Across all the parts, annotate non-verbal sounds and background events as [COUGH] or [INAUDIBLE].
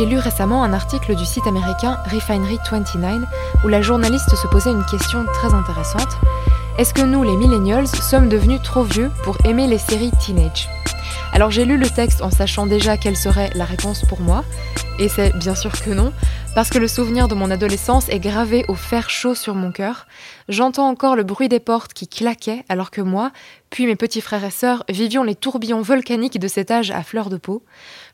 J'ai lu récemment un article du site américain Refinery29 où la journaliste se posait une question très intéressante. Est-ce que nous, les millennials, sommes devenus trop vieux pour aimer les séries teenage? Alors j'ai lu le texte en sachant déjà quelle serait la réponse pour moi, et c'est bien sûr que non, parce que le souvenir de mon adolescence est gravé au fer chaud sur mon cœur. J'entends encore le bruit des portes qui claquaient alors que moi, puis mes petits frères et sœurs, vivions les tourbillons volcaniques de cet âge à fleur de peau.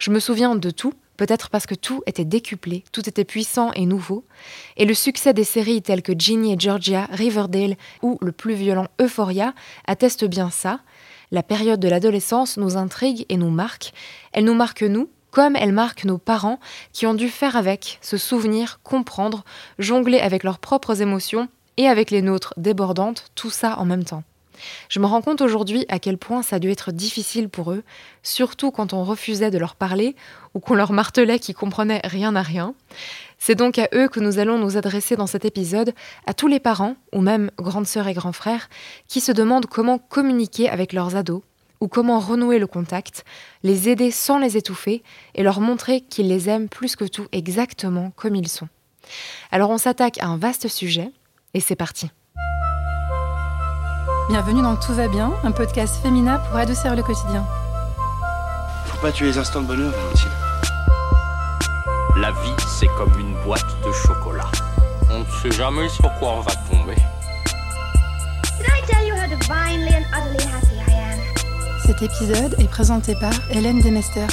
Je me souviens de tout, peut-être parce que tout était décuplé, tout était puissant et nouveau, et le succès des séries telles que Ginny et Georgia, Riverdale ou le plus violent Euphoria atteste bien ça. La période de l'adolescence nous intrigue et nous marque. Elle nous marque nous, comme elle marque nos parents qui ont dû faire avec, se souvenir, comprendre, jongler avec leurs propres émotions et avec les nôtres débordantes, tout ça en même temps. Je me rends compte aujourd'hui à quel point ça a dû être difficile pour eux, surtout quand on refusait de leur parler ou qu'on leur martelait qu'ils comprenaient rien à rien. C'est donc à eux que nous allons nous adresser dans cet épisode, à tous les parents, ou même grandes sœurs et grands frères, qui se demandent comment communiquer avec leurs ados, ou comment renouer le contact, les aider sans les étouffer, et leur montrer qu'ils les aiment plus que tout exactement comme ils sont. Alors on s'attaque à un vaste sujet, et c'est parti. Bienvenue dans Tout va bien, un podcast féminin pour adoucir le quotidien. Faut pas tuer les instants de bonheur, Valentine. La vie, c'est comme une boîte de chocolat. On ne sait jamais sur quoi on va tomber. Cet épisode est présenté par Hélène Demester.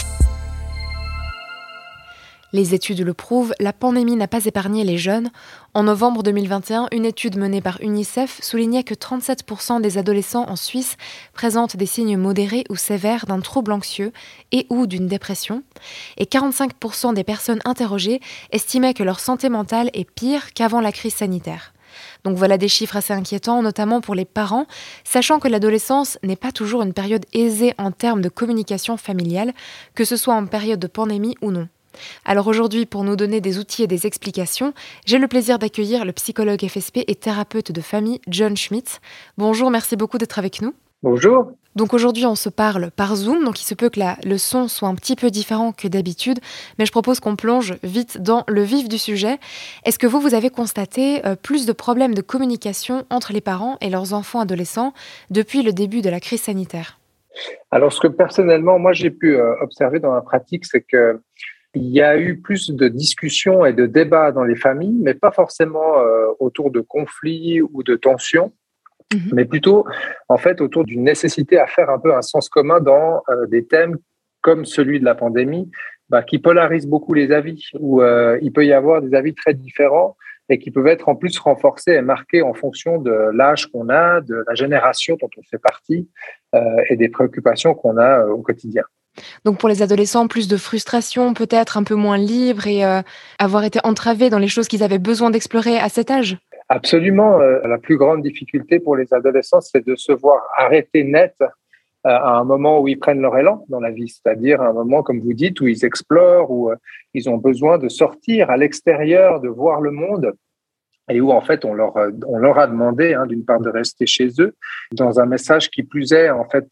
Les études le prouvent, la pandémie n'a pas épargné les jeunes. En novembre 2021, une étude menée par UNICEF soulignait que 37% des adolescents en Suisse présentent des signes modérés ou sévères d'un trouble anxieux et ou d'une dépression, et 45% des personnes interrogées estimaient que leur santé mentale est pire qu'avant la crise sanitaire. Donc voilà des chiffres assez inquiétants, notamment pour les parents, sachant que l'adolescence n'est pas toujours une période aisée en termes de communication familiale, que ce soit en période de pandémie ou non. Alors aujourd'hui, pour nous donner des outils et des explications, j'ai le plaisir d'accueillir le psychologue FSP et thérapeute de famille John Schmidt. Bonjour, merci beaucoup d'être avec nous. Bonjour. Donc aujourd'hui, on se parle par Zoom, donc il se peut que le son soit un petit peu différent que d'habitude, mais je propose qu'on plonge vite dans le vif du sujet. Est-ce que vous, vous avez constaté euh, plus de problèmes de communication entre les parents et leurs enfants adolescents depuis le début de la crise sanitaire? Alors, ce que personnellement, moi, j'ai pu euh, observer dans la pratique, c'est que il y a eu plus de discussions et de débats dans les familles, mais pas forcément euh, autour de conflits ou de tensions, mhm. mais plutôt en fait autour d'une nécessité à faire un peu un sens commun dans euh, des thèmes comme celui de la pandémie, bah, qui polarisent beaucoup les avis, où euh, il peut y avoir des avis très différents et qui peuvent être en plus renforcés et marqués en fonction de l'âge qu'on a, de la génération dont on fait partie et des préoccupations qu'on a au quotidien. Donc pour les adolescents, plus de frustration, peut-être un peu moins libre et euh, avoir été entravés dans les choses qu'ils avaient besoin d'explorer à cet âge Absolument. Euh, la plus grande difficulté pour les adolescents, c'est de se voir arrêter net euh, à un moment où ils prennent leur élan dans la vie, c'est-à-dire un moment, comme vous dites, où ils explorent, où ils ont besoin de sortir à l'extérieur, de voir le monde et où en fait on leur a demandé hein, d'une part de rester chez eux dans un message qui plus est en fait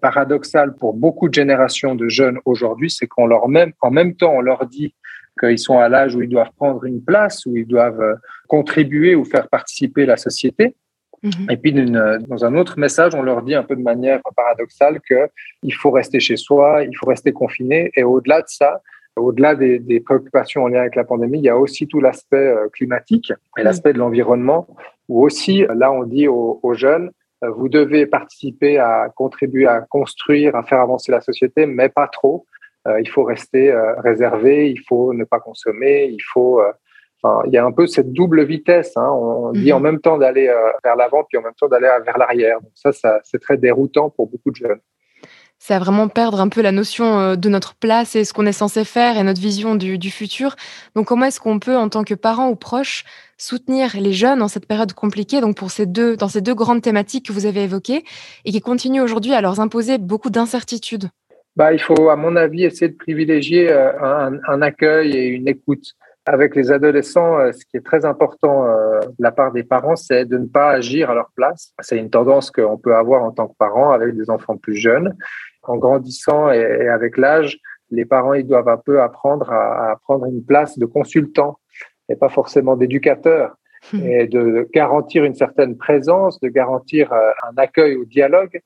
paradoxal pour beaucoup de générations de jeunes aujourd'hui, c'est qu'on leur même, en même temps, on leur dit qu'ils sont à l'âge où ils doivent prendre une place, où ils doivent euh, contribuer ou faire participer la société. Mhm. Et puis, dans un autre message, on leur dit un peu de manière paradoxale qu'il faut rester chez soi, il faut rester confiné. Et au-delà de ça, au-delà des, préoccupations en lien avec la pandémie, il y a aussi tout l'aspect euh, climatique et l'aspect de l'environnement, où aussi, là, on dit aux jeunes, euh, vous devez participer à contribuer à construire, à faire avancer la société, mais pas trop. Euh, il faut rester euh, réservé, il faut ne pas consommer, il faut. Enfin, il y a un peu cette double vitesse. Hein. On dit en mhm. même temps d'aller vers l'avant, puis en même temps d'aller vers l'arrière. Donc ça, ça c'est très déroutant pour beaucoup de jeunes c'est à vraiment perdre un peu la notion de notre place et ce qu'on est censé faire et notre vision du, du futur. Donc comment est-ce qu'on peut, en tant que parents ou proches, soutenir les jeunes en cette période compliquée, donc pour ces deux, dans ces deux grandes thématiques que vous avez évoquées et qui continuent aujourd'hui à leur imposer beaucoup d'incertitudes? Bah, Il faut, à mon avis, essayer de privilégier euh, un, accueil et une écoute. Avec les adolescents, euh, ce qui est très important euh, de la part des parents, c'est de ne pas agir à leur place. C'est une tendance qu'on peut avoir en tant que parent avec des enfants plus jeunes. En grandissant et avec l'âge, les parents ils doivent un peu apprendre à, prendre une place de consultant et pas forcément d'éducateur et de garantir une certaine présence, de garantir euh, un accueil au dialogue.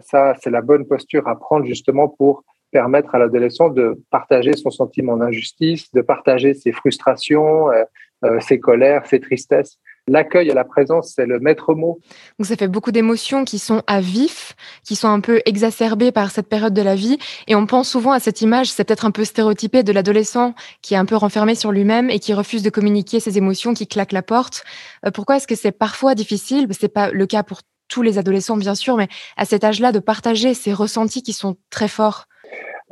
Ça, c'est la bonne posture à prendre justement pour permettre à l'adolescent de partager son sentiment d'injustice, de partager ses frustrations, euh, ses colères, ses tristesses l'accueil et la présence, c'est le maître mot. Donc ça fait beaucoup d'émotions qui sont à vif, qui sont un peu exacerbées par cette période de la vie. Et on pense souvent à cette image, c'est peut-être un peu stéréotypé de l'adolescent qui est un peu renfermé sur lui-même et qui refuse de communiquer ses émotions, qui claque la porte. Euh, pourquoi est-ce que c'est parfois difficile? C'est pas le cas pour tous les adolescents, bien sûr, mais à cet âge-là, de partager ces ressentis qui sont très forts.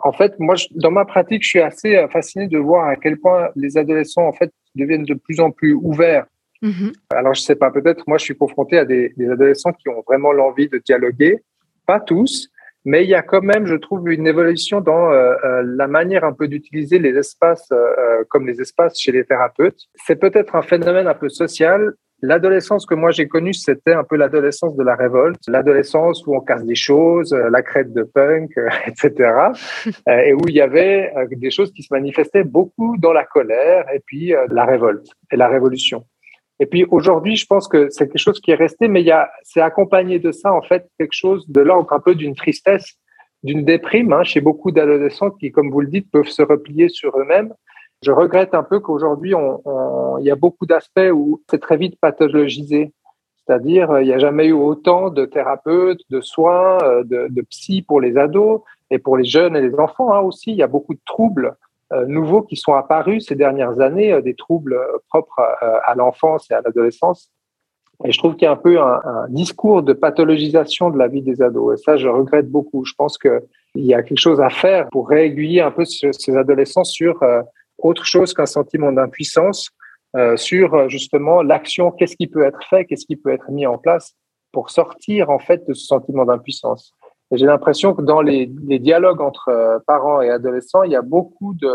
En fait, moi, dans ma pratique, je suis assez euh, fasciné de voir à quel point les adolescents, en fait, deviennent de plus en plus ouverts Mhm. Alors, je sais pas, peut-être moi, je suis confronté à des, adolescents qui ont vraiment l'envie de dialoguer. Pas tous, mais il y a quand même, je trouve, une évolution dans euh, euh, la manière un peu d'utiliser les espaces euh, comme les espaces chez les thérapeutes. C'est peut-être un phénomène un peu social. L'adolescence que moi j'ai connue, c'était un peu l'adolescence de la révolte, l'adolescence où on casse des choses, la crête de punk, [LAUGHS] etc. [LAUGHS] et où il y avait des choses qui se manifestaient beaucoup dans la colère et puis la révolte et la révolution. Et puis aujourd'hui, je pense que c'est quelque chose qui est resté, mais il y a, c'est accompagné de ça en fait quelque chose de l'ordre un peu d'une tristesse, d'une déprime hein, chez beaucoup d'adolescents qui, comme vous le dites, peuvent se replier sur eux-mêmes. Je regrette un peu qu'aujourd'hui, il y a beaucoup d'aspects où c'est très vite pathologisé. C'est-à-dire, il n'y a jamais eu autant de thérapeutes, de soins, euh, de, de psy pour les ados et pour les jeunes et les enfants hein, aussi. Il y a beaucoup de troubles euh, nouveaux qui sont apparus ces dernières années, euh, des troubles euh, propres à l'enfance et à l'adolescence. Et je trouve qu'il y a un peu un, discours de pathologisation de la vie des ados. Et ça, je regrette beaucoup. Je pense qu'il y a quelque chose à faire pour réaiguiller un peu ces adolescents sur autre chose qu'un sentiment d'impuissance, sur justement l'action, qu'est-ce qui peut être fait, qu'est-ce qui peut être mis en place pour sortir en fait de ce sentiment d'impuissance. J'ai l'impression que dans les, les, dialogues entre euh, parents et adolescents, il y a beaucoup de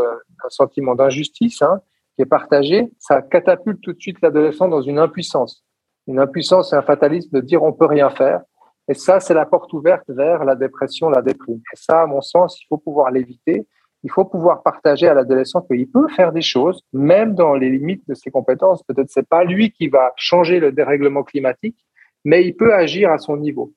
sentiment d'injustice hein, qui est partagé. Ça catapulte tout de suite l'adolescent dans une impuissance. Une impuissance et un fatalisme de dire on peut rien faire. Et ça, c'est la porte ouverte vers la dépression, la déprime. Et ça, à mon sens, il faut pouvoir l'éviter. Il faut pouvoir partager à l'adolescent qu'il peut faire des choses, même dans les limites de ses compétences. Peut-être c'est pas lui qui va changer le dérèglement climatique, mais il peut agir à son niveau.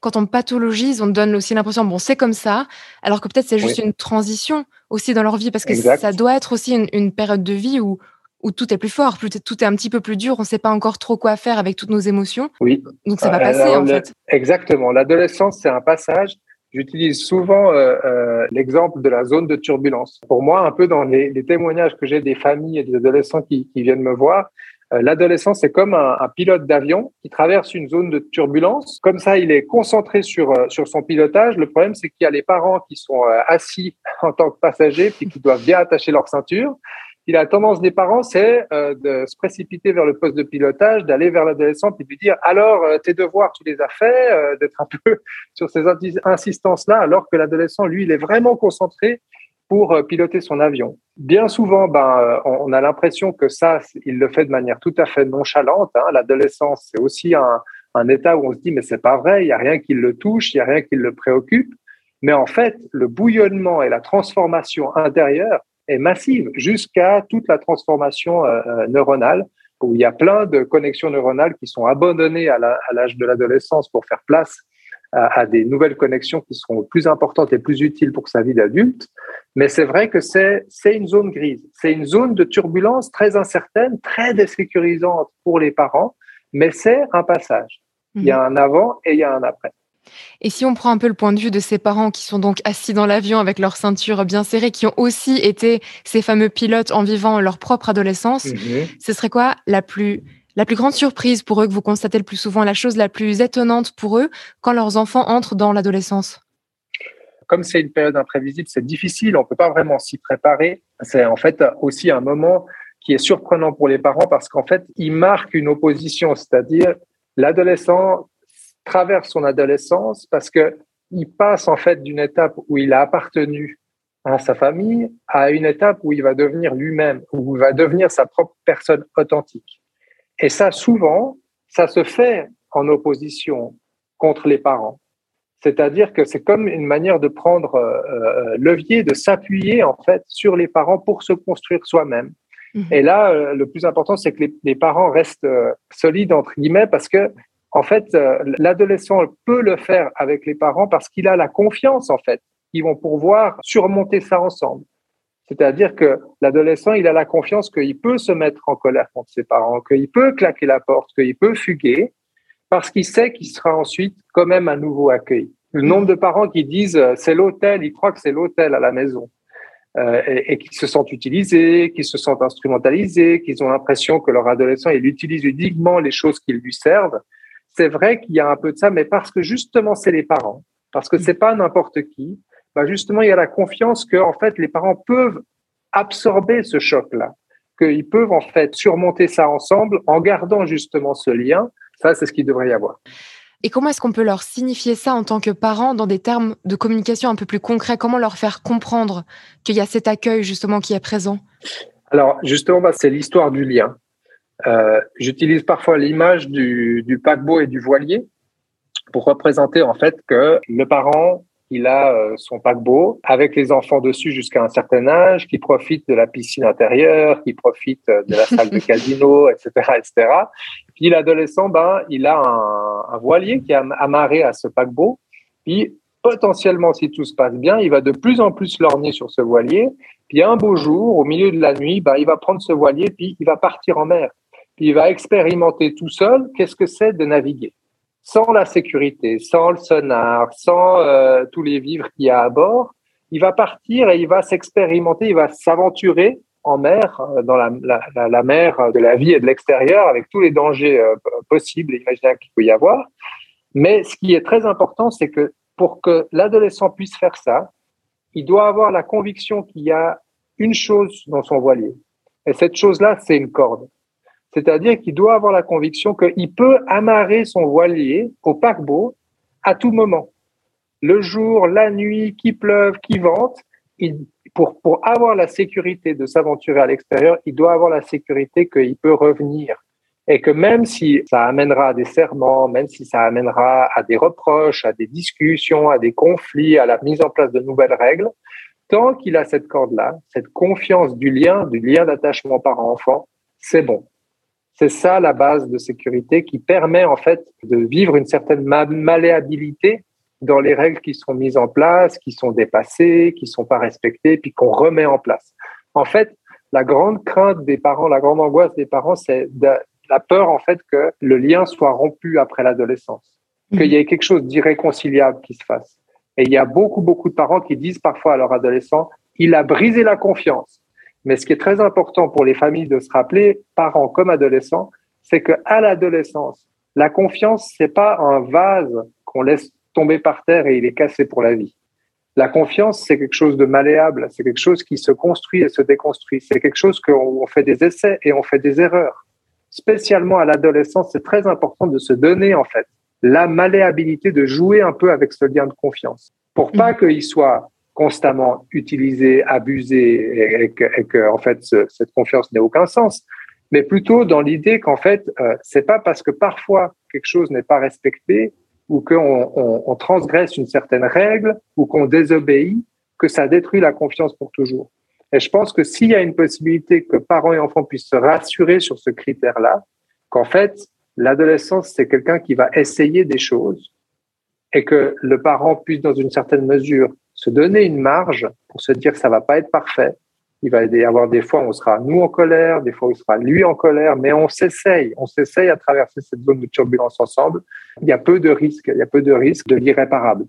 Quand on pathologise, on donne aussi l'impression, bon, c'est comme ça, alors que peut-être c'est juste une transition aussi dans leur vie, parce que ça doit être aussi une, période de vie où, où tout est plus fort, tout est un petit peu plus dur, on ne sait pas encore trop quoi faire avec toutes nos émotions. Oui. Donc ça va passer, en fait. Exactement. L'adolescence, c'est un passage. J'utilise souvent euh, euh, l'exemple de la zone de turbulence. Pour moi, un peu dans les, témoignages que j'ai des familles et des adolescents qui, viennent me voir, euh, l'adolescence, c'est comme un, pilote d'avion qui traverse une zone de turbulence. Comme ça, il est concentré sur, euh, sur son pilotage. Le problème, c'est qu'il y a les parents qui sont euh, assis [LAUGHS] en tant que passagers, puis qui doivent bien attacher leur ceinture. Et la tendance des parents, c'est de se précipiter vers le poste de pilotage, d'aller vers l'adolescent, puis de lui dire alors tes devoirs, tu les as faits, d'être un [LAUGHS] peu sur ces insistances-là, alors que l'adolescent, lui, il est vraiment concentré pour euh, piloter son avion. Bien souvent, ben, euh, on a l'impression que ça, il le fait de manière tout à fait nonchalante. Hein. L'adolescence, c'est aussi un, un, état où on se dit mais c'est pas vrai, il y a rien qui le touche, il y a rien qui le préoccupe. Mais en fait, le bouillonnement et la transformation intérieure est massive jusqu'à toute la transformation euh, neuronale où il y a plein de connexions neuronales qui sont abandonnées à l'âge de l'adolescence pour faire place à, des nouvelles connexions qui seront plus importantes et plus utiles pour sa vie d'adulte. Mais c'est vrai que c'est une zone grise. C'est une zone de turbulence très incertaine, très désécurisante pour les parents, mais c'est un passage. Il y a mhm. un avant et il y a un après. Et si on prend un peu le point de vue de ces parents qui sont donc assis dans l'avion avec leur ceinture bien serrée, qui ont aussi été ces fameux pilotes en vivant leur propre adolescence, mhm. ce serait quoi la plus la plus grande surprise pour eux que vous constatez le plus souvent, la chose la plus étonnante pour eux quand leurs enfants entrent dans l'adolescence? Comme c'est une période imprévisible, c'est difficile, on ne peut pas vraiment s'y préparer. C'est en fait aussi un moment qui est surprenant pour les parents parce qu'en fait, il marque une opposition, c'est-à-dire l'adolescent traverse son adolescence parce que il passe en fait d'une étape où il a appartenu à sa famille à une étape où il va devenir lui-même, où il va devenir sa propre personne authentique. Et ça, souvent, ça se fait en opposition contre les parents. C'est-à-dire que c'est comme une manière de prendre euh, euh, levier, de s'appuyer en fait sur les parents pour se construire soi-même. Mhm. Et là, euh, le plus important, c'est que les, les, parents restent euh, solides entre guillemets parce que en fait, l'adolescent peut le faire avec les parents parce qu'il a la confiance en fait qu'ils vont pouvoir surmonter ça ensemble. C'est-à-dire que l'adolescent, il a la confiance qu'il peut se mettre en colère contre ses parents, qu'il peut claquer la porte, qu'il peut fuguer, parce qu'il sait qu'il sera ensuite quand même à nouveau accueilli. Le nombre de parents qui disent euh, c'est l'hôtel, ils croient que c'est l'hôtel à la maison. Euh, et, et qui se sentent utilisés, qui se sentent instrumentalisés, qu'ils ont l'impression que leur adolescent, il utilise uniquement les choses qui lui servent. C'est vrai qu'il y a un peu de ça, mais parce que justement, c'est les parents, parce que c'est pas n'importe qui, bah justement, il y a la confiance que, en fait, les parents peuvent absorber ce choc-là, qu'ils peuvent, en fait, surmonter ça ensemble en gardant justement ce lien. Ça, c'est ce qu'il devrait y avoir. Et comment est-ce qu'on peut leur signifier ça en tant que parents dans des termes de communication un peu plus concrets? Comment leur faire comprendre qu'il y a cet accueil justement qui est présent? Alors justement, bah, c'est l'histoire du lien. Euh, J'utilise parfois l'image du, du, paquebot et du voilier pour représenter en fait que le parent il a euh, son paquebot avec les enfants dessus jusqu'à un certain âge, qui profite de la piscine intérieure, qui profite de la salle de [LAUGHS] casino, etc., etc. Puis l'adolescent, ben, il a un, un, voilier qui est amarré à ce paquebot. Puis potentiellement, si tout se passe bien, il va de plus en plus lorgner sur ce voilier. Puis un beau jour, au milieu de la nuit, ben, il va prendre ce voilier, puis il va partir en mer. Il va expérimenter tout seul qu'est-ce que c'est de naviguer? Sans la sécurité, sans le sonar, sans euh, tous les vivres qu'il y a à bord, il va partir et il va s'expérimenter, il va s'aventurer en mer, euh, dans la, mer de la vie et de l'extérieur, avec tous les dangers euh, possibles et imaginables qu'il peut y avoir. Mais ce qui est très important, c'est que pour que l'adolescent puisse faire ça, il doit avoir la conviction qu'il y a une chose dans son voilier. Et cette chose-là, c'est une corde. C'est-à-dire qu'il doit avoir la conviction qu'il peut amarrer son voilier au paquebot à tout moment. Le jour, la nuit, qu'il pleuve, qu'il vente, pour, pour avoir la sécurité de s'aventurer à l'extérieur, il doit avoir la sécurité qu'il peut revenir. Et que même si ça amènera à des serments, même si ça amènera à des reproches, à des discussions, à des conflits, à la mise en place de nouvelles règles, tant qu'il a cette corde-là, cette confiance du lien, du lien d'attachement parent-enfant, c'est bon. C'est ça la base de sécurité qui permet en fait de vivre une certaine malléabilité dans les règles qui sont mises en place, qui sont dépassées, qui sont pas respectées, puis qu'on remet en place. En fait, la grande crainte des parents, la grande angoisse des parents, c'est la peur en fait que le lien soit rompu après l'adolescence, qu'il y ait quelque chose d'irréconciliable qui se fasse. Et il y a beaucoup, beaucoup de parents qui disent parfois à leur adolescent, il a brisé la confiance. Mais ce qui est très important pour les familles de se rappeler, parents comme adolescents, c'est que à l'adolescence, la confiance, c'est pas un vase qu'on laisse tomber par terre et il est cassé pour la vie. La confiance, c'est quelque chose de malléable, c'est quelque chose qui se construit et se déconstruit, c'est quelque chose qu'on fait des essais et on fait des erreurs. Spécialement à l'adolescence, c'est très important de se donner en fait la malléabilité de jouer un peu avec ce lien de confiance pour pas mmh. qu'il soit constamment utilisé, abusé et, que, en fait cette confiance n'ait aucun sens, mais plutôt dans l'idée qu'en fait euh, c'est pas parce que parfois quelque chose n'est pas respecté ou qu'on on, on transgresse une certaine règle ou qu'on désobéit, que ça détruit la confiance pour toujours. Et je pense que s'il y a une possibilité que parents et enfants puissent se rassurer sur ce critère-là, qu'en fait, l'adolescence, c'est quelqu'un qui va essayer des choses et que le parent puisse, dans une certaine mesure, se donner une marge pour se dire que ça va pas être parfait, il va y avoir des fois où on sera nous en colère, des fois où il sera lui en colère, mais on s'essaye, on s'essaye à traverser cette zone de turbulence ensemble. Il y a peu de risques, il y a peu de risques de l'irréparable.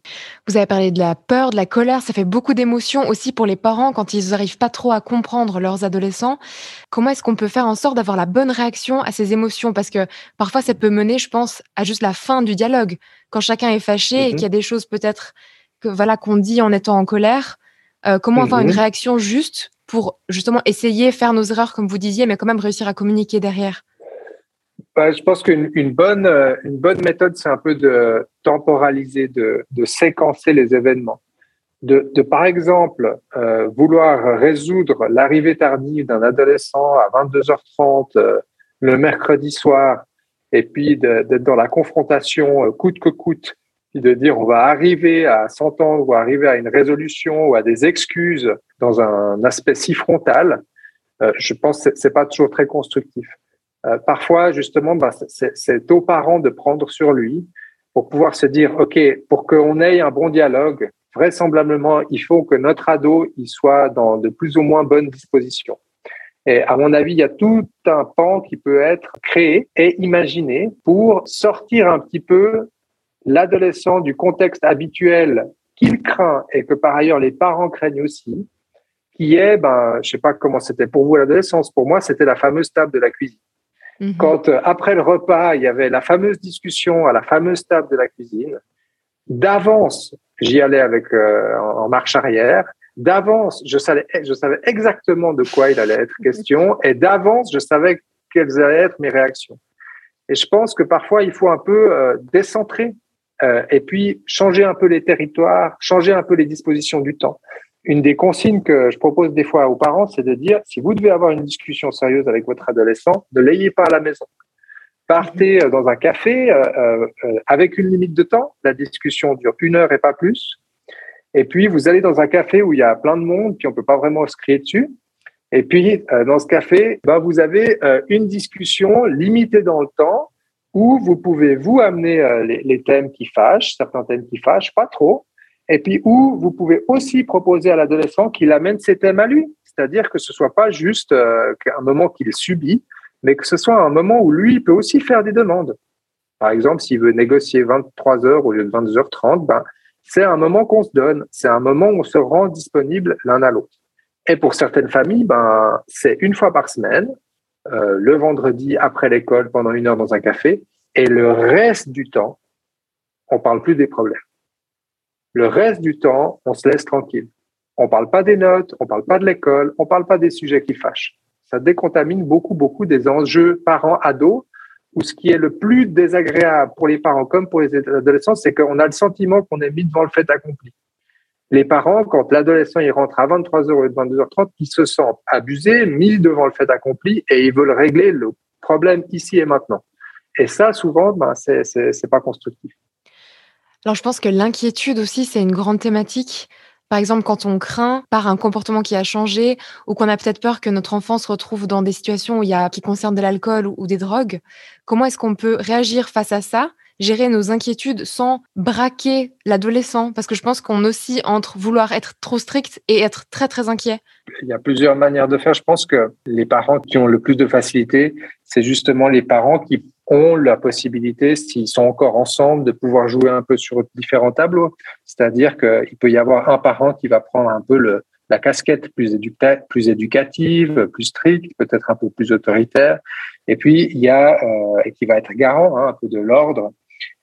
Vous avez parlé de la peur, de la colère, ça fait beaucoup d'émotions aussi pour les parents quand ils n'arrivent pas trop à comprendre leurs adolescents. Comment est-ce qu'on peut faire en sorte d'avoir la bonne réaction à ces émotions? Parce que parfois ça peut mener, je pense, à juste la fin du dialogue. Quand chacun est fâché et mm-hmm. qu'il y a des choses peut-être que voilà qu'on dit en étant en colère, euh, comment avoir une mm-hmm. réaction juste pour justement essayer, faire nos erreurs, comme vous disiez, mais quand même réussir à communiquer derrière? Bah, Je pense qu'une une bonne, euh, une bonne méthode, c'est un peu de temporaliser, de, de séquencer les événements. De, de par exemple, euh, vouloir résoudre l'arrivée tardive d'un adolescent à 22h30 euh, le mercredi soir, et puis d'être dans la confrontation euh, coûte que coûte puis de dire on va arriver à s'entendre ou arriver à une résolution ou à des excuses dans un aspect si frontal, euh, je pense que c'est pas toujours très constructif. Euh, parfois, justement, bah, c'est aux parents de prendre sur lui pour pouvoir se dire, OK, pour qu'on ait un bon dialogue, vraisemblablement, il faut que notre ado il soit dans de plus ou moins bonnes dispositions. Et à mon avis, il y a tout un pan qui peut être créé et imaginé pour sortir un petit peu l'adolescent du contexte habituel qu'il craint et que par ailleurs les parents craignent aussi, qui est, ben, je sais pas comment c'était pour vous l'adolescence, pour moi c'était la fameuse table de la cuisine. Mhm. Quand euh, après le repas, il y avait la fameuse discussion à la fameuse table de la cuisine, d'avance, j'y allais avec euh, en marche arrière. D'avance, je savais, je savais exactement de quoi il allait être question, et d'avance, je savais quelles allaient être mes réactions. Et je pense que parfois, il faut un peu euh, décentrer euh, et puis changer un peu les territoires, changer un peu les dispositions du temps. Une des consignes que je propose des fois aux parents, c'est de dire, si vous devez avoir une discussion sérieuse avec votre adolescent, ne l'ayez pas à la maison. Partez euh, dans un café euh, avec une limite de temps. La discussion dure une heure et pas plus. Et puis, vous allez dans un café où il y a plein de monde, puis on peut pas vraiment se crier dessus. Et puis, dans ce café, ben, vous avez une discussion limitée dans le temps où vous pouvez vous amener euh, les, thèmes qui fâchent, certains thèmes qui fâchent, pas trop, et puis où vous pouvez aussi proposer à l'adolescent qu'il amène ses thèmes à lui, c'est-à-dire que ce soit pas juste euh, un moment qu'il subit, mais que ce soit un moment où lui peut aussi faire des demandes. Par exemple, s'il veut négocier 23 heures au lieu de 22h30, ben, c'est un moment qu'on se donne, c'est un moment où on se rend disponible l'un à l'autre. Et pour certaines familles, ben, c'est une fois par semaine, euh, le vendredi après l'école pendant une heure dans un café, et le reste du temps, on parle plus des problèmes. Le reste du temps, on se laisse tranquille. On parle pas des notes, on parle pas de l'école, on parle pas des sujets qui fâchent. Ça décontamine beaucoup, beaucoup des enjeux parents-ados, où ce qui est le plus désagréable pour les parents comme pour les adolescents, c'est qu'on a le sentiment qu'on est mis devant le fait accompli les parents, quand l'adolescent il rentre à 23h ou 22h30, ils se sentent abusés, mis devant le fait accompli et ils veulent régler le problème ici et maintenant. Et ça, souvent, ben, c'est, c'est, pas constructif. Alors, je pense que l'inquiétude aussi, c'est une grande thématique. Par exemple, quand on craint par un comportement qui a changé ou qu'on a peut-être peur que notre enfant se retrouve dans des situations où il y a, qui concernent de l'alcool ou des drogues, comment est-ce qu'on peut réagir face à ça gérer nos inquiétudes sans braquer l'adolescent Parce que je pense qu'on oscille entre vouloir être trop strict et être très, très inquiet. Il y a plusieurs manières de faire. Je pense que les parents qui ont le plus de facilité, c'est justement les parents qui ont la possibilité, s'ils sont encore ensemble, de pouvoir jouer un peu sur différents tableaux. C'est-à-dire qu'il peut y avoir un parent qui va prendre un peu le, la casquette plus, plus éducative, plus stricte, peut-être un peu plus autoritaire. Et puis, il y a, euh, et qui va être garant hein, un peu de l'ordre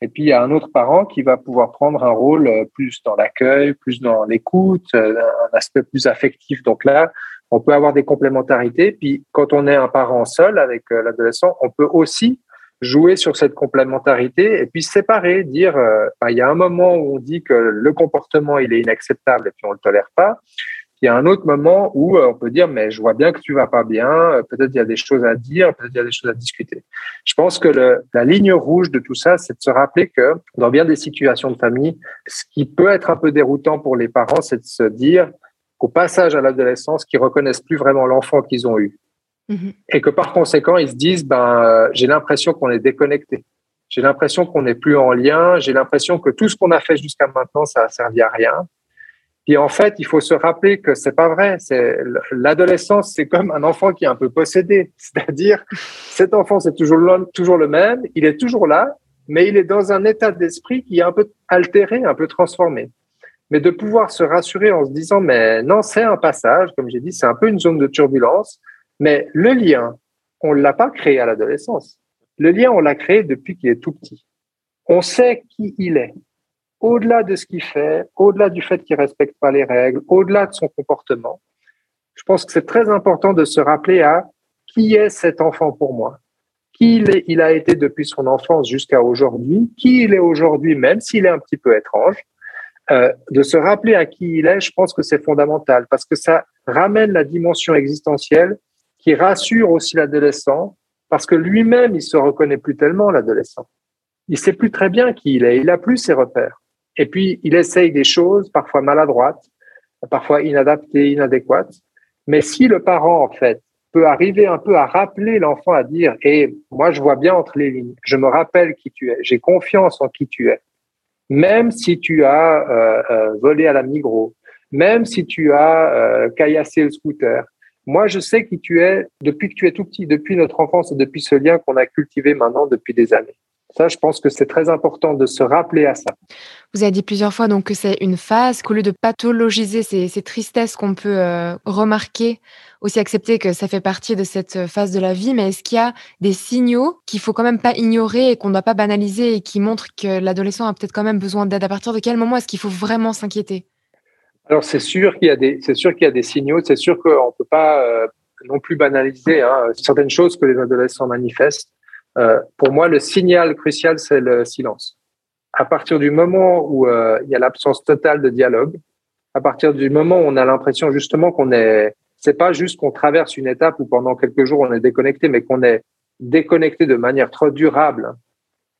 et puis, il y a un autre parent qui va pouvoir prendre un rôle euh, plus dans l'accueil, plus dans l'écoute, euh, un aspect plus affectif. Donc là, on peut avoir des complémentarités. Puis, quand on est un parent seul avec euh, l'adolescent, on peut aussi jouer sur cette complémentarité et puis séparer, dire, bah, il y a un moment où on dit que le comportement, il est inacceptable et puis on le tolère pas. Il y a un autre moment où euh, on peut dire, mais je vois bien que tu vas pas bien, euh, peut-être il y a des choses à dire, peut-être il y a des choses à discuter. Je pense que le, la ligne rouge de tout ça, c'est de se rappeler que dans bien des situations de famille, ce qui peut être un peu déroutant pour les parents, c'est de se dire, au passage à l'adolescence, qu'ils reconnaissent plus vraiment l'enfant qu'ils ont eu. Mm-hmm. Et que par conséquent, ils se disent, ben, euh, j'ai l'impression qu'on est déconnecté. J'ai l'impression qu'on n'est plus en lien. J'ai l'impression que tout ce qu'on a fait jusqu'à maintenant, ça a servi à rien. Puis en fait, il faut se rappeler que c'est pas vrai. C'est l'adolescence, c'est comme un enfant qui est un peu possédé. [LAUGHS] C'est-à-dire, cet enfant, c'est toujours le, toujours le même. Il est toujours là, mais il est dans un état d'esprit qui est un peu altéré, un peu transformé. Mais de pouvoir se rassurer en se disant, mais non, c'est un passage, comme j'ai dit, c'est un peu une zone de turbulence. Mais le lien, on l'a pas créé à l'adolescence. Le lien, on l'a créé depuis qu'il est tout petit. On sait qui il est au-delà de ce qu'il fait, au-delà du fait qu'il respecte pas les règles, au-delà de son comportement, je pense que c'est très important de se rappeler à qui est cet enfant pour moi, qui il, est, il a été depuis son enfance jusqu'à aujourd'hui, qui il est aujourd'hui, même s'il est un petit peu étrange. Euh, de se rappeler à qui il est, je pense que c'est fondamental parce que ça ramène la dimension existentielle qui rassure aussi l'adolescent parce que lui-même, il se reconnaît plus tellement l'adolescent. il sait plus très bien qui il est, il a plus ses repères. Et puis, il essaye des choses parfois maladroites, parfois inadaptées, inadéquates. Mais si le parent, en fait, peut arriver un peu à rappeler l'enfant à dire, et eh, moi, je vois bien entre les lignes, je me rappelle qui tu es, j'ai confiance en qui tu es. Même si tu as euh, euh, volé à la Migros, même si tu as euh, caillassé le scooter, moi, je sais qui tu es depuis que tu es tout petit, depuis notre enfance et depuis ce lien qu'on a cultivé maintenant depuis des années. Ça, je pense que c'est très important de se rappeler à ça. Vous avez dit plusieurs fois donc que c'est une phase, qu'au lieu de pathologiser ces, ces tristesses qu'on peut euh, remarquer, aussi accepter que ça fait partie de cette phase de la vie, mais est-ce qu'il y a des signaux qu'il faut quand même pas ignorer et qu'on ne doit pas banaliser et qui montrent que l'adolescent a peut-être quand même besoin d'aide? À partir de quel moment est-ce qu'il faut vraiment s'inquiéter? Alors c'est sûr qu'il y a des, c'est sûr qu'il y a des signaux. C'est sûr qu'on peut pas euh, non plus banaliser hein, certaines choses que les adolescents manifestent. Euh, pour moi, le signal crucial, c'est le silence. À partir du moment où euh, il y a l'absence totale de dialogue, à partir du moment où on a l'impression justement qu'on est, c'est pas juste qu'on traverse une étape où pendant quelques jours on est déconnecté, mais qu'on est déconnecté de manière trop durable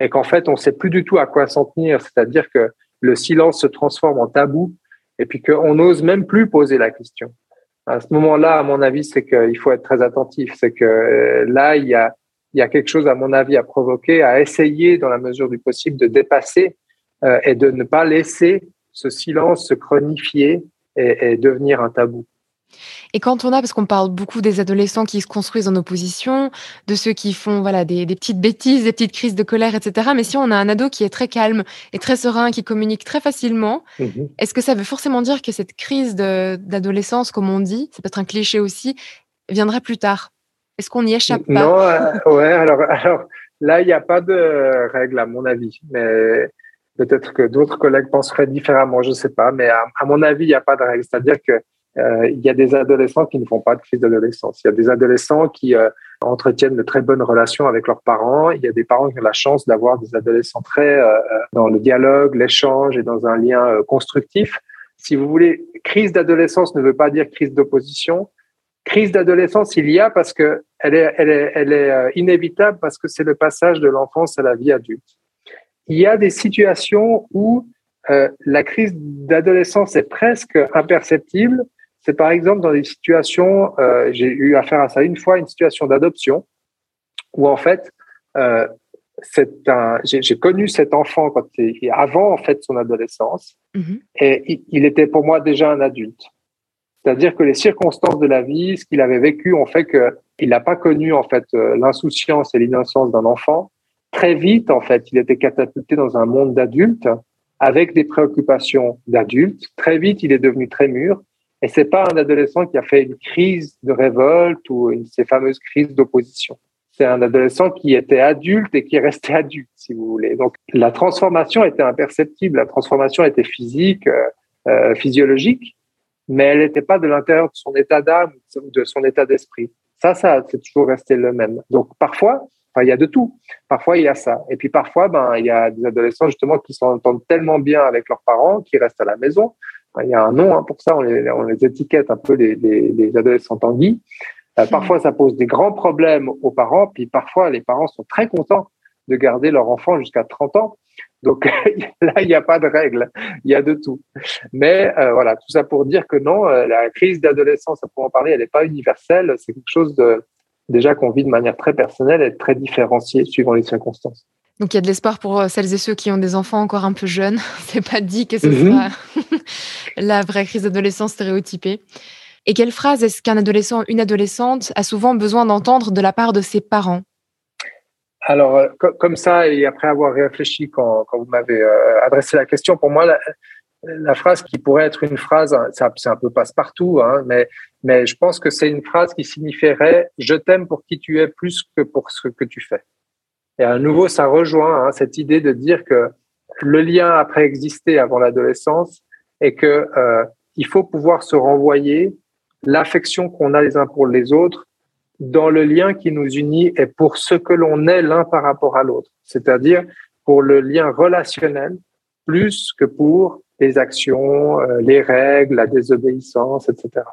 et qu'en fait on sait plus du tout à quoi s'en tenir, c'est-à-dire que le silence se transforme en tabou et puis qu'on n'ose même plus poser la question. À ce moment-là, à mon avis, c'est qu'il faut être très attentif. C'est que euh, là, il y a il y a quelque chose, à mon avis, à provoquer, à essayer, dans la mesure du possible, de dépasser euh, et de ne pas laisser ce silence se chronifier et, devenir un tabou. Et quand on a, parce qu'on parle beaucoup des adolescents qui se construisent en opposition, de ceux qui font voilà des, petites bêtises, des petites crises de colère, etc. Mais si on a un ado qui est très calme et très serein, qui communique très facilement, mhm. est-ce que ça veut forcément dire que cette crise d'adolescence, comme on dit, c'est peut-être un cliché aussi, viendra plus tard? Est-ce qu'on n'y échappe pas? Non, euh, ouais, alors, [LAUGHS] alors là, il n'y a pas de règle, à mon avis. Mais peut-être que d'autres collègues penseraient différemment, je ne sais pas. Mais à, mon avis, il n'y a pas de règle. C'est-à-dire que euh, il y a des adolescents qui ne font pas de crise d'adolescence. Il y a des adolescents qui euh, entretiennent de très bonnes relations avec leurs parents. Il y a des parents qui ont la chance d'avoir des adolescents très dans le dialogue, l'échange et dans un lien constructif. Si vous voulez, crise d'adolescence ne veut pas dire crise d'opposition. Crise d'adolescence, il y a parce que elle est, elle est, elle est euh, inévitable parce que c'est le passage de l'enfance à la vie adulte. Il y a des situations où euh, la crise d'adolescence est presque imperceptible. C'est par exemple dans des situations, euh, j'ai eu affaire à ça une fois, une situation d'adoption où en fait, euh, j'ai connu cet enfant quand avant en fait son adolescence mm-hmm. et il était pour moi déjà un adulte. C'est-à-dire que les circonstances de la vie, ce qu'il avait vécu, ont fait qu'il n'a pas connu en fait euh, l'insouciance et l'innocence d'un enfant. Très vite, en fait, il était catapulté dans un monde d'adultes avec des préoccupations d'adultes. Très vite, il est devenu très mûr. Et c'est pas un adolescent qui a fait une crise de révolte ou une, ces fameuses crises d'opposition. C'est un adolescent qui était adulte et qui est resté adulte, si vous voulez. Donc, la transformation était imperceptible. La transformation était physique, euh, euh physiologique, mais elle n'était pas de l'intérieur de son état d'âme, de son état d'esprit. Ça, ça, c'est toujours resté le même. Donc parfois, enfin, il y a de tout. Parfois, il y a ça. Et puis parfois, ben, il y a des adolescents justement qui s'entendent tellement bien avec leurs parents, qui restent à la maison. il y a un nom hein, pour ça. On les, on les, étiquette un peu les, les, les adolescents tanguis. Euh, parfois, ça pose des grands problèmes aux parents. Puis parfois, les parents sont très contents de garder leur enfant jusqu'à 30 ans donc [LAUGHS] là, il n'y a pas de règle, il y a de tout. Mais euh, voilà, tout ça pour dire que non, euh, la crise d'adolescence, à en parler, elle n'est pas universelle. C'est quelque chose de déjà qu'on vit de manière très personnelle et très différenciée suivant les circonstances. Donc il y a de l'espoir pour euh, celles et ceux qui ont des enfants encore un peu jeunes. [LAUGHS] C'est pas dit que ce mhm. sera [LAUGHS] la vraie crise d'adolescence stéréotypée. Et quelle phrase est-ce qu'un adolescent, une adolescente a souvent besoin d'entendre de la part de ses parents? Alors, euh, comme ça, et après avoir réfléchi quand, quand vous m'avez euh, adressé la question, pour moi, la, la, phrase qui pourrait être une phrase, c'est un peu passe-partout, hein, mais, mais je pense que c'est une phrase qui signifierait « je t'aime pour qui tu es plus que pour ce que tu fais ». Et à nouveau, ça rejoint hein, cette idée de dire que le lien a préexisté avant l'adolescence et que euh, il faut pouvoir se renvoyer l'affection qu'on a les uns pour les autres dans le lien qui nous unit et pour ce que l'on est l'un par rapport à l'autre, c'est-à-dire pour le lien relationnel plus que pour les actions, euh, les règles, la désobéissance, etc.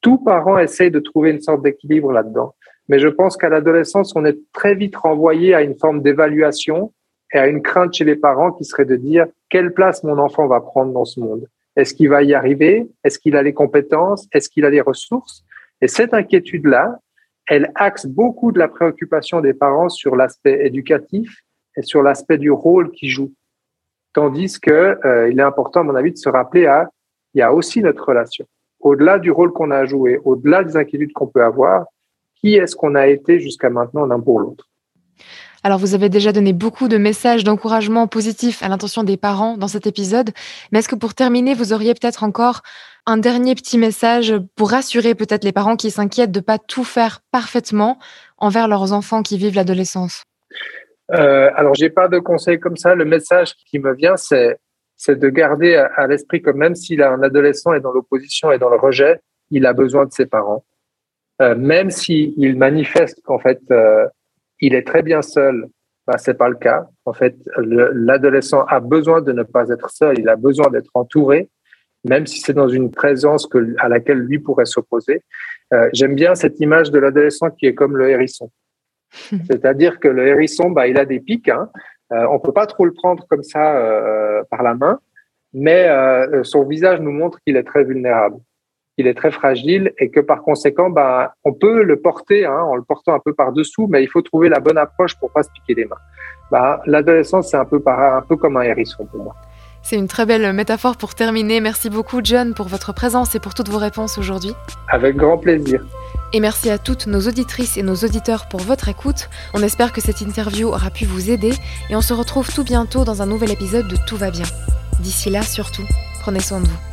Tout parent essaye de trouver une sorte d'équilibre là-dedans. Mais je pense qu'à l'adolescence, on est très vite renvoyé à une forme d'évaluation et à une crainte chez les parents qui serait de dire quelle place mon enfant va prendre dans ce monde? Est-ce qu'il va y arriver? Est-ce qu'il a les compétences? Est-ce qu'il a les ressources? Et cette inquiétude-là, elle axe beaucoup de la préoccupation des parents sur l'aspect éducatif et sur l'aspect du rôle qu'ils jouent. Tandis que euh, il est important, à mon avis, de se rappeler à il y a aussi notre relation. Au-delà du rôle qu'on a joué, au-delà des inquiétudes qu'on peut avoir, qui est-ce qu'on a été jusqu'à maintenant l'un pour l'autre? Alors, vous avez déjà donné beaucoup de messages d'encouragement positifs à l'intention des parents dans cet épisode, mais est-ce que pour terminer, vous auriez peut-être encore un dernier petit message pour rassurer peut-être les parents qui s'inquiètent de ne pas tout faire parfaitement envers leurs enfants qui vivent l'adolescence? Euh, Alors, j'ai pas de conseils comme ça. Le message qui me vient, c'est c'est de garder à, l'esprit que même s'il a un adolescent est dans l'opposition et dans le rejet, il a besoin de ses parents. Euh, même s'il manifeste qu'en fait euh, il est très bien seul, ben, c'est pas le cas. En fait, l'adolescent a besoin de ne pas être seul, il a besoin d'être entouré, même si c'est dans une présence que, à laquelle lui pourrait s'opposer. Euh, J'aime bien cette image de l'adolescent qui est comme le hérisson. [LAUGHS] C'est-à-dire que le hérisson, bah, il a des pics. Hein. Euh, on peut pas trop le prendre comme ça euh, par la main, mais son visage nous montre qu'il est très vulnérable il est très fragile et que par conséquent, bah, on peut le porter hein, en le portant un peu par-dessous, mais il faut trouver la bonne approche pour pas se piquer les mains. Bah, L'adolescence, c'est un peu, un peu comme un hérisson pour moi. C'est une très belle métaphore pour terminer. Merci beaucoup, John, pour votre présence et pour toutes vos réponses aujourd'hui. Avec grand plaisir. Et merci à toutes nos auditrices et nos auditeurs pour votre écoute. On espère que cette interview aura pu vous aider et on se retrouve tout bientôt dans un nouvel épisode de Tout va bien. D'ici là, surtout, prenez soin de vous.